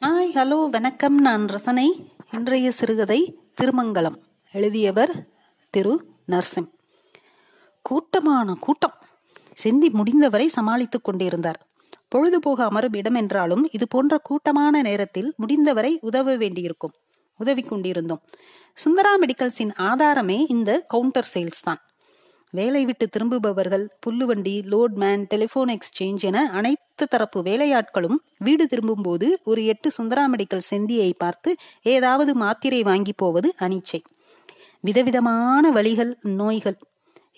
Hi hello வணக்கம். நான் ரசனை இன்றைய சிறுகதை திருமங்கலம். எழுதியவர் திரு. நர்சிம். கூட்டமான கூட்டம். செந்தி முடிந்தவரை சமாளித்துக் கொண்டிருந்தார். பொழுதுபோக அமரும் இடம் என்றாலும் இது போன்ற கூட்டமான நேரத்தில் முடிந்தவரை உதவ வேண்டியிருக்கும். உதவி கொண்டிருந்தோம். சுந்தரா மெடிக்கல்ஸின் ஆதாரமே இந்த கவுண்டர் சேல்ஸ் தான். வேலை விட்டு திரும்புபவர்கள் புல்லுவண்டி லோட்மேன் டெலிபோன் எக்ஸ்சேஞ்ச் என அனைத்து தரப்பு வேலையாட்களும் வீடு திரும்பும்போது ஒரு எட்டு சுந்தரா மெடிக்கல் செந்தியை பார்த்து ஏதாவது மாத்திரை வாங்கி போவது அனிச்சை. விதவிதமான வழிகள் நோய்கள்.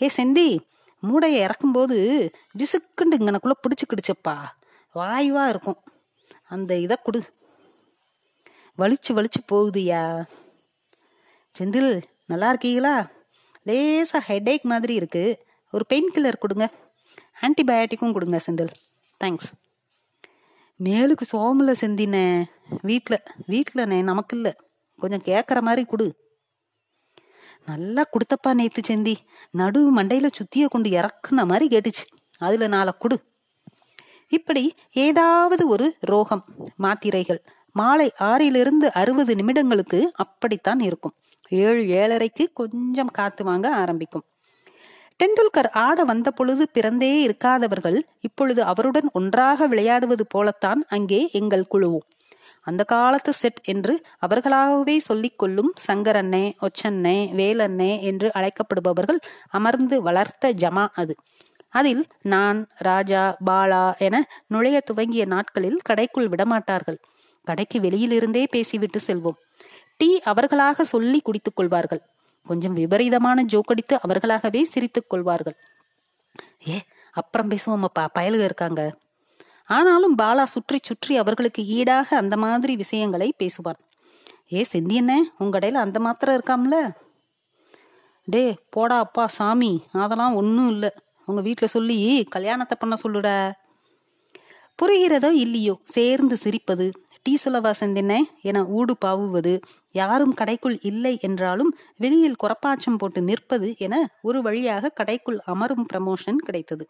ஏ செந்தி மூடைய இறக்கும்போது விசுக்குண்டு இங்கனக்குள்ள பிடிச்சுக்கிடுச்சப்பா வாய்வா இருக்கும். அந்த இதை கொடு. வலிச்சு வலிச்சு போகுதுயா. செந்தில் நல்லா இருக்கீங்களா? லேசாக ஹெடேக் மாதிரி இருக்குது ஒரு பெயின் கில்லர் கொடுங்க. ஆன்டிபயோட்டிக்கும் கொடுங்க செந்தில். தேங்க்ஸ் மேலுக்கு சோமில் செந்தினே வீட்டில் வீட்டில்ண்ணே நமக்கு இல்லை கொஞ்சம் கேட்குற மாதிரி கொடு. நல்லா கொடுத்தப்பா நேத்து செந்தி. நடு மண்டையில சுத்திய கொண்டு இறக்குன மாதிரி கேட்டுச்சு. அதுல நாளை கொடு. இப்படி ஏதாவது ஒரு ரோகம் மாத்திரைகள் மாலை ஆறிலிருந்து அறுபது நிமிடங்களுக்கு அப்படித்தான் இருக்கும். ஏழு ஏழரைக்கு கொஞ்சம் காத்து வாங்க ஆரம்பிக்கும். டெண்டுல்கர் ஆட வந்த பொழுது பிறந்தே இருக்காதவர்கள் இப்பொழுது அவருடன் ஒன்றாக விளையாடுவது போலத்தான் அங்கே எங்கள் குழுவும் அந்த காலத்து செட் என்று அவர்களாகவே சொல்லிக் கொள்ளும் சங்கரண்ணே ஒச்சண்ணே வேலண்ணே என்று அழைக்கப்படுபவர்கள் அமர்ந்து வளர்த்த ஜமா அது. அதில் நான் ராஜா பாலா என நுழைய துவங்கிய நாட்களில் கடைக்குள் விடமாட்டார்கள். கடைக்கு வெளியிலிருந்தே பேசிவிட்டு செல்வோம். டீ அவர்களாக சொல்லி குடித்துக் கொள்வார்கள். கொஞ்சம் விபரீதமான ஜோக்கடித்து அவர்களாகவே சிரித்துக் கொள்வார்கள். ஏ அப்புறம் பேசுவோமப்பா பயலுக இருக்காங்க. ஆனாலும் பாலா சுற்றி சுற்றி அவர்களுக்கு ஈடாக அந்த மாதிரி விஷயங்களை பேசுவான். ஏ செந்தி என்ன உங்க கடையில அந்த மாத்திரம் இருக்காம்ல? டே போடா அப்பா சாமி அதெல்லாம் ஒன்றும் இல்லை. உங்க வீட்டில் சொல்லி கல்யாணத்தை பண்ண சொல்லுடா. புரிகிறதோ இல்லையோ சேர்ந்து சிரிப்பது டீ சொல்லவா செந்தினே என ஊடு பாவுவது யாரும் கடைக்குள் இல்லை என்றாலும் வெளியில் குறப்பாச்சம் போட்டு நிற்பது என ஒரு வழியாக கடைக்குள் அமரும் ப்ரமோஷன் கிடைத்தது.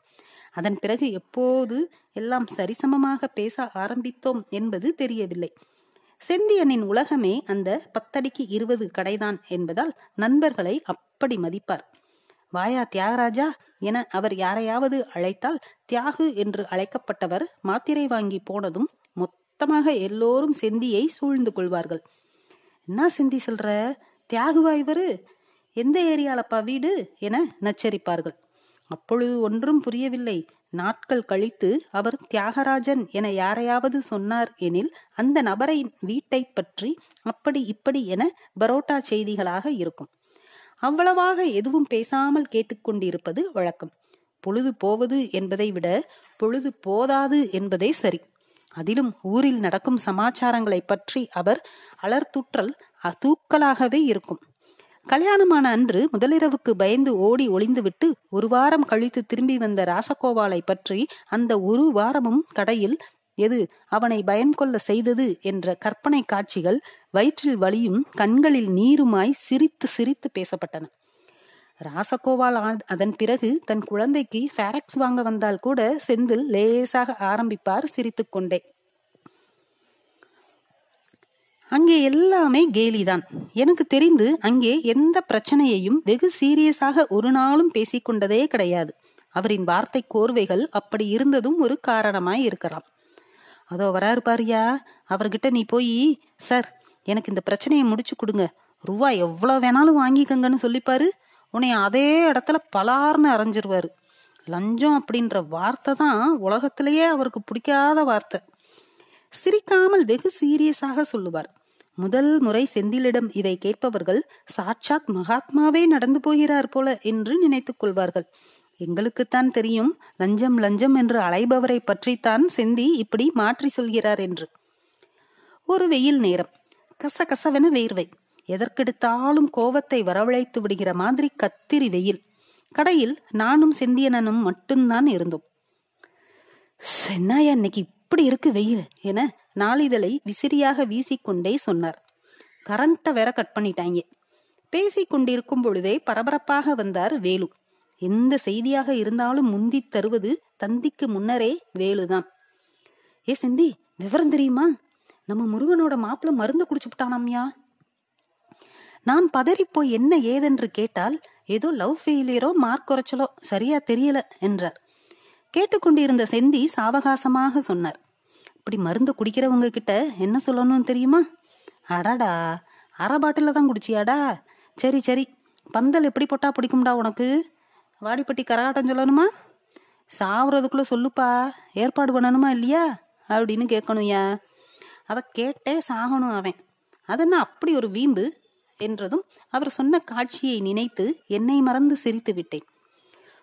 அதன் பிறகு எப்போது எல்லாம் சரிசமமாக பேச ஆரம்பித்தோம் என்பது தெரியவில்லை. செந்தியனின் உலகமே அந்த பத்தடிக்கு இருபது கடைதான் என்பதால் நண்பர்களை அப்படி மதிப்பார். வாயா தியாகராஜா என அவர் யாரையாவது அழைத்தால் தியாகு என்று அழைக்கப்பட்டவர் மாத்திரை வாங்கி போனதும் மொத்தமாக எல்லோரும் செந்தியை சூழ்ந்து கொள்வார்கள். என்ன செந்தி சொல்ற? தியாகுவா இவரு? எந்த ஏரியாலப்பா வீடு? என நச்சரிப்பார்கள். அப்பொழுது ஒன்றும் புரியவில்லை. நாட்கள் கழித்து அவர் தியாகராஜன் என யாரையாவது சொன்னார் எனில் அந்த நபரின் வீட்டை பற்றி அப்படி இப்படி என பரோட்டா செய்திகளாக இருக்கும். அவ்வளவாக எதுவும் பேசாமல் கேட்டுக்கொண்டிருப்பது வழக்கம். பொழுது போவது என்பதை விட பொழுது போதாது என்பதே சரி. அதிலும் ஊரில் நடக்கும் சமாச்சாரங்களை பற்றி அவர் அலர்த்துற்றல் தூக்கலாகவே இருக்கும். கல்யாணமான அன்று முதலிரவுக்கு பயந்து ஓடி ஒளிந்துவிட்டு ஒரு வாரம் கழித்து திரும்பி வந்த ராசகோபாலை பற்றி அந்த ஒரு வாரமும் கடையில் எது அவனை பயம் கொள்ள செய்தது என்ற கற்பனை காட்சிகள் வயிற்றில் வலியும் கண்களில் நீருமாய் சிரித்து சிரித்து பேசப்பட்டன. ராசகோபால் அதன் பிறகு தன் குழந்தைக்கு ஃபேரக்ஸ் வாங்க வந்தால் கூட செந்தில் லேசாக ஆரம்பிப்பார் சிரித்துக்கொண்டே அங்கே எல்லாமே கேலிதான். எனக்கு தெரிந்து அங்கே எந்த பிரச்சனையையும் வெகு சீரியஸாக ஒரு நாளும் பேசிக்கொண்டதே கிடையாது. அவரின் வார்த்தை கோர்வைகள் அப்படி இருந்ததும் ஒரு காரணமாய் இருக்கலாம். அதோ வராரு பாரியா அவர்கிட்ட நீ போய் சார் எனக்கு இந்த பிரச்சனையை முடிச்சு கொடுங்க. ரூபா எவ்வளவு வேணாலும் வாங்கிக்கங்கன்னு சொல்லிப்பாரு. உன்னை அதே இடத்துல பலார்னு அரைஞ்சிருவாரு. லஞ்சம் அப்படின்ற வார்த்தை தான் உலகத்திலேயே அவருக்கு பிடிக்காத வார்த்தை. சிரிக்காமல் வெகு சீரியஸாக சொல்லுவார். முதல் முறை செந்திலிடம் இதை கேட்பவர்கள் சாட்சாத் மகாத்மாவே நடந்து போகிறார் போல என்று நினைத்துக் கொள்வார்கள். எங்களுக்குத்தான் தெரியும் லஞ்சம் லஞ்சம் என்று அலைபவரை பற்றித்தான் செந்தி இப்படி மாற்றி சொல்கிறார் என்று. ஒரு வெயில் நேரம். கச கசவென வேர்வை. எதற்கெடுத்தாலும் கோவத்தை வரவழைத்து விடுகிற மாதிரி கத்திரி வெயில். கடையில் நானும் செந்தியனனும் மட்டும்தான் இருந்தோம். சென்னாயா இன்னைக்கு இப்படி இருக்கு வெயில் என நாளிதழை விசிறியாக வீசிக்கொண்டே சொன்னார். கரண்ட்டை வேற கட் பண்ணிட்டாங்க. பேசிக் கொண்டிருக்கும் பொழுதே பரபரப்பாக வந்தார் வேலு. எந்த செய்தியாக இருந்தாலும் முந்தி தருவது தந்திக்கு முன்னரே வேலுதான். ஏ செந்தி விவரம் தெரியுமா? நம்ம முருகனோட மாப்பிள்ள மருந்து குடிச்சுட்டானாம்யா நான் பதறிப்போய் என்ன ஏதென்று கேட்டால் ஏதோ லவ் ஃபெயிலியரோ மார்க் குறைச்சலோ சரியா தெரியல என்றார். கேட்டுக்கொண்டிருந்த செந்தி சாவகாசமாக சொன்னார். இப்படி மருந்து குடிக்கிறவங்க கிட்ட என்ன சொல்லணும்னு தெரியுமா? அடாடா அரை பாட்டில தான் குடிச்சியாடா? சரி சரி பந்தல் எப்படி போட்டா பிடிக்கும்டா உனக்கு? வாடிப்பட்டி கரகாட்டம் சொல்லணுமா? சாவுறதுக்குள்ள சொல்லுப்பா ஏற்பாடு பண்ணணுமா இல்லையா? அப்படின்னு கேட்கணும்யா அதை கேட்டே சாகணும் அவன். அதென்ன அப்படி ஒரு வீம்பு? என்றதும் அவர் சொன்ன காட்சியை நினைத்து என்னை மறந்து சிரித்து விட்டேன்.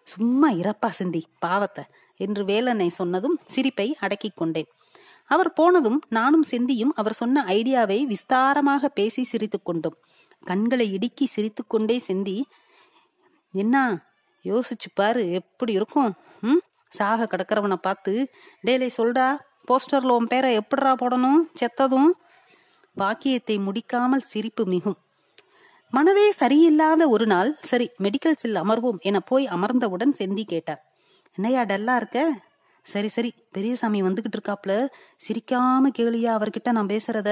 சும்மா இறப்பா சிந்தி பாவத்தை என்று வேலனை சொன்னதும் சிரிப்பை அடக்கிக் கொண்டேன். அவர் போனதும் நானும் செந்தியும் அவர் சொன்ன ஐடியாவை விஸ்தாரமாக பேசி சிரித்துக் கொண்டோம். கண்களை இடுக்கி சிரித்துக்கொண்டே செந்தி என்ன யோசிச்சு பாரு எப்படி இருக்கும்? ம்? சாக கிடக்கிறவனை பார்த்து டேலே சொல்டா போஸ்டர்ல உன் பேரை எப்படிரா போடணும்? செத்ததும் வாக்கியத்தை முடிக்காமல் சிரிப்பு மிகும். மனதே சரியில்லாத ஒரு நாள் சரி மெடிக்கல் செல் அமர்வோம் என போய் அமர்ந்தவுடன் செந்தி கேட்டார். என்னையா டல்லா இருக்க? சரி சரி பெரியசாமி வந்துகிட்டு இருக்காப்ல. சிரிக்காம கேளியா அவர்கிட்ட நான் பேசுறத?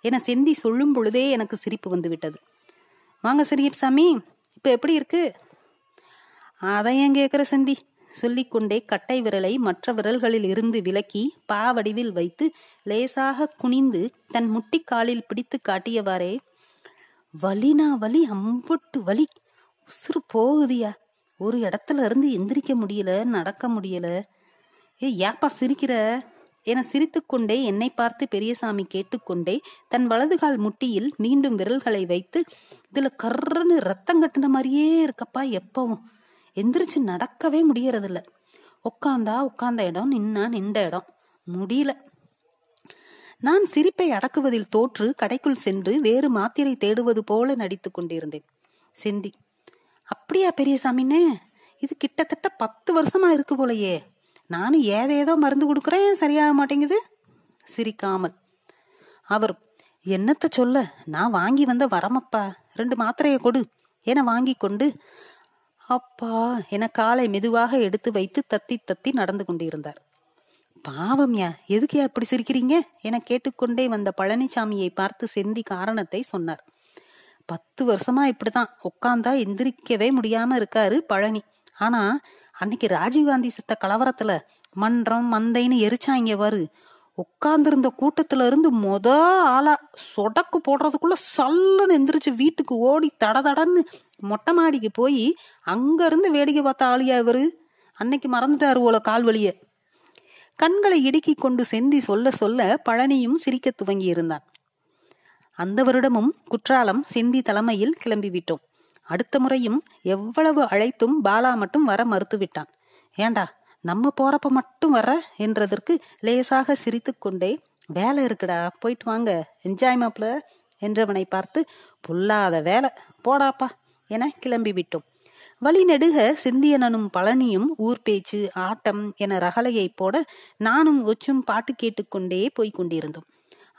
என செந்தி சொல்லும் பொழுதே எனக்கு சிரிப்பு வந்து விட்டது. வாங்க சாமி இப்ப எப்படி இருக்கு? அதை ஏன் கேக்குற செந்தி? சொல்லிக்கொண்டே கட்டை விரலை மற்ற விரல்களில் இருந்து விலக்கி பாவடிவில் வைத்து லேசாக குனிந்து தன் முட்டிக்காலில் பிடித்து காட்டியவாறே வலினா வலி அம்புட்டு வலி. உசுறு போகுதியா. ஒரு இடத்துல இருந்து எந்திரிக்க முடியல நடக்க முடியல. ஏ ஏப்பா சிரிக்கிற? என சிரித்துக்கொண்டே என்னை பார்த்து பெரியசாமி கேட்டுக்கொண்டே தன் வலதுகால் முட்டியில் மீண்டும் விரல்களை வைத்து இதுல கர்றன்னு ரத்தம் கட்டின மாதிரியே இருக்கப்பா எப்பவும். எந்திரிச்சு நடக்கவே முடியறதில்ல. உட்காந்தா உட்காந்த இடம் நின்னா நின்ற இடம். முடியல. நான் சிரிப்பை அடக்குவதில் தோற்று கடைக்குள் சென்று வேறு மாத்திரை தேடுவது போல நடித்துக் கொண்டிருந்தேன். செந்தி அப்படியா பெரியசாமின்னே இது கிட்டத்தட்ட பத்து வருஷமா இருக்கு போலயே. நானும் ஏதேதோ மருந்து கொடுக்குறேன் சரியாக மாட்டேங்குது? சிரிக்காமல் அவர் என்னத்த சொல்ல நான் வாங்கி வந்த வரமப்பா ரெண்டு மாத்திரையை கொடு என வாங்கி கொண்டு அப்பா என காலை மெதுவாக எடுத்து வைத்து தத்தி தத்தி நடந்து கொண்டிருந்தார். பாவம்யா எதுக்கு அப்படி சிரிக்கிறீங்க? என கேட்டுக்கொண்டே வந்த பழனிசாமியை பார்த்து செந்தி காரணத்தை சொன்னார். பத்து வருஷமா இப்படிதான் உட்காந்தா எந்திரிக்கவே முடியாம இருக்காரு பழனி. ஆனா அன்னைக்கு ராஜீவ்காந்தி செத்த கலவரத்துல மன்றம் மந்தைன்னு எரிச்சாங்க வரு உட்கார்ந்திருந்த கூட்டத்துல இருந்து மொத ஆளா சொடக்கு போடுறதுக்குள்ள சல்லுன்னு எந்திரிச்சு வீட்டுக்கு ஓடி தட தடன்னு மொட்டை மாடிக்கு போய் அங்க இருந்து வேடிக்கை பார்த்த ஆளியா இவரு? அன்னைக்கு மறந்துட்டாரு போல கால் வழியை கண்களை இடுக்கி கொண்டு செந்தி சொல்ல சொல்ல பழனியும் சிரிக்க துவங்கி இருந்தான் அந்த வருடமும் குற்றாலம் செந்தி தலைமையில் கிளம்பிவிட்டோம். அடுத்த முறையும் எவ்வளவு அழைத்தும் பாலா மட்டும் வர மறுத்துவிட்டான். ஏண்டா நம்ம போறப்ப மட்டும் வர என்றதற்கு லேசாக சிரித்து கொண்டே வேலை இருக்குடா போயிட்டு வாங்க என்ஜாய் மாப்ள என்றவனை பார்த்து புல்லாத வேலை போடாப்பா என கிளம்பி விட்டோம் வழி நெடுக சிந்தியனனும் பழனியும் ஊர் பேச்சு ஆட்டம் என ரகலையை போட நானும் ஒச்சும் பாட்டு கேட்டுக்கொண்டே போய்க் கொண்டிருந்தோம்.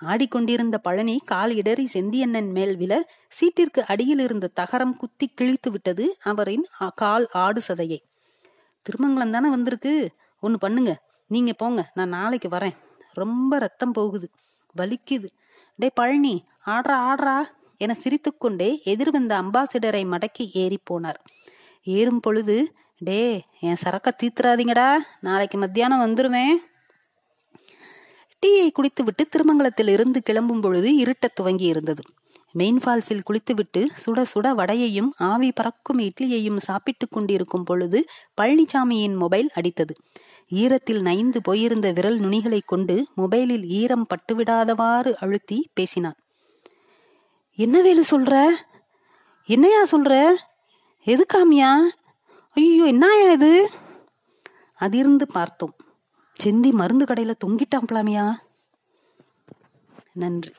ஆடிக்கொண்டிருந்த பழனி கால் இடறி செந்தியண்ணன் மேல் விழ சீட்டிற்கு அடியில் இருந்த தகரம் குத்தி கிழித்து விட்டது அவரின் கால் ஆடு சதையை. திருமங்கலம் தானே வந்திருக்கு? ஒன்னு பண்ணுங்க. நீங்க போங்க. நான் நாளைக்கு வரேன். ரொம்ப ரத்தம் போகுது. வலிக்குது. டே பழனி ஆடுறா ஆடுறா என சிரித்துக்கொண்டே எதிர்வந்த அம்பாசிடரை மடக்கி ஏறி போனார். ஏறும் பொழுது டே என் சரக்க தீத்துறாதீங்கடா நாளைக்கு மத்தியானம் வந்துருவேன். டீயை குடித்துவிட்டு திருமங்கலத்தில் இருந்து கிளம்பும் பொழுது இருட்டத் துவங்கி இருந்தது. மெயின் ஃபால்ஸில் குளித்துவிட்டு சுட சுட வடையையும் ஆவி பறக்கும் இட்லியையும் சாப்பிட்டுக் கொண்டிருக்கும் பொழுது பழனிசாமியின் மொபைல் அடித்தது. ஈரத்தில் நைந்து போயிருந்த விரல் நுனிகளை கொண்டு மொபைலில் ஈரம் பட்டுவிடாதவாறு அழுத்தி பேசினான். என்ன வேலு சொல்ற? என்னையா சொல்ற? எதுக்காமியா ஐயோ என்னயா இது? அதிர்ந்து பார்த்தோம். செந்தி மருந்து கடையில தொங்கிட்டான் நன்றி.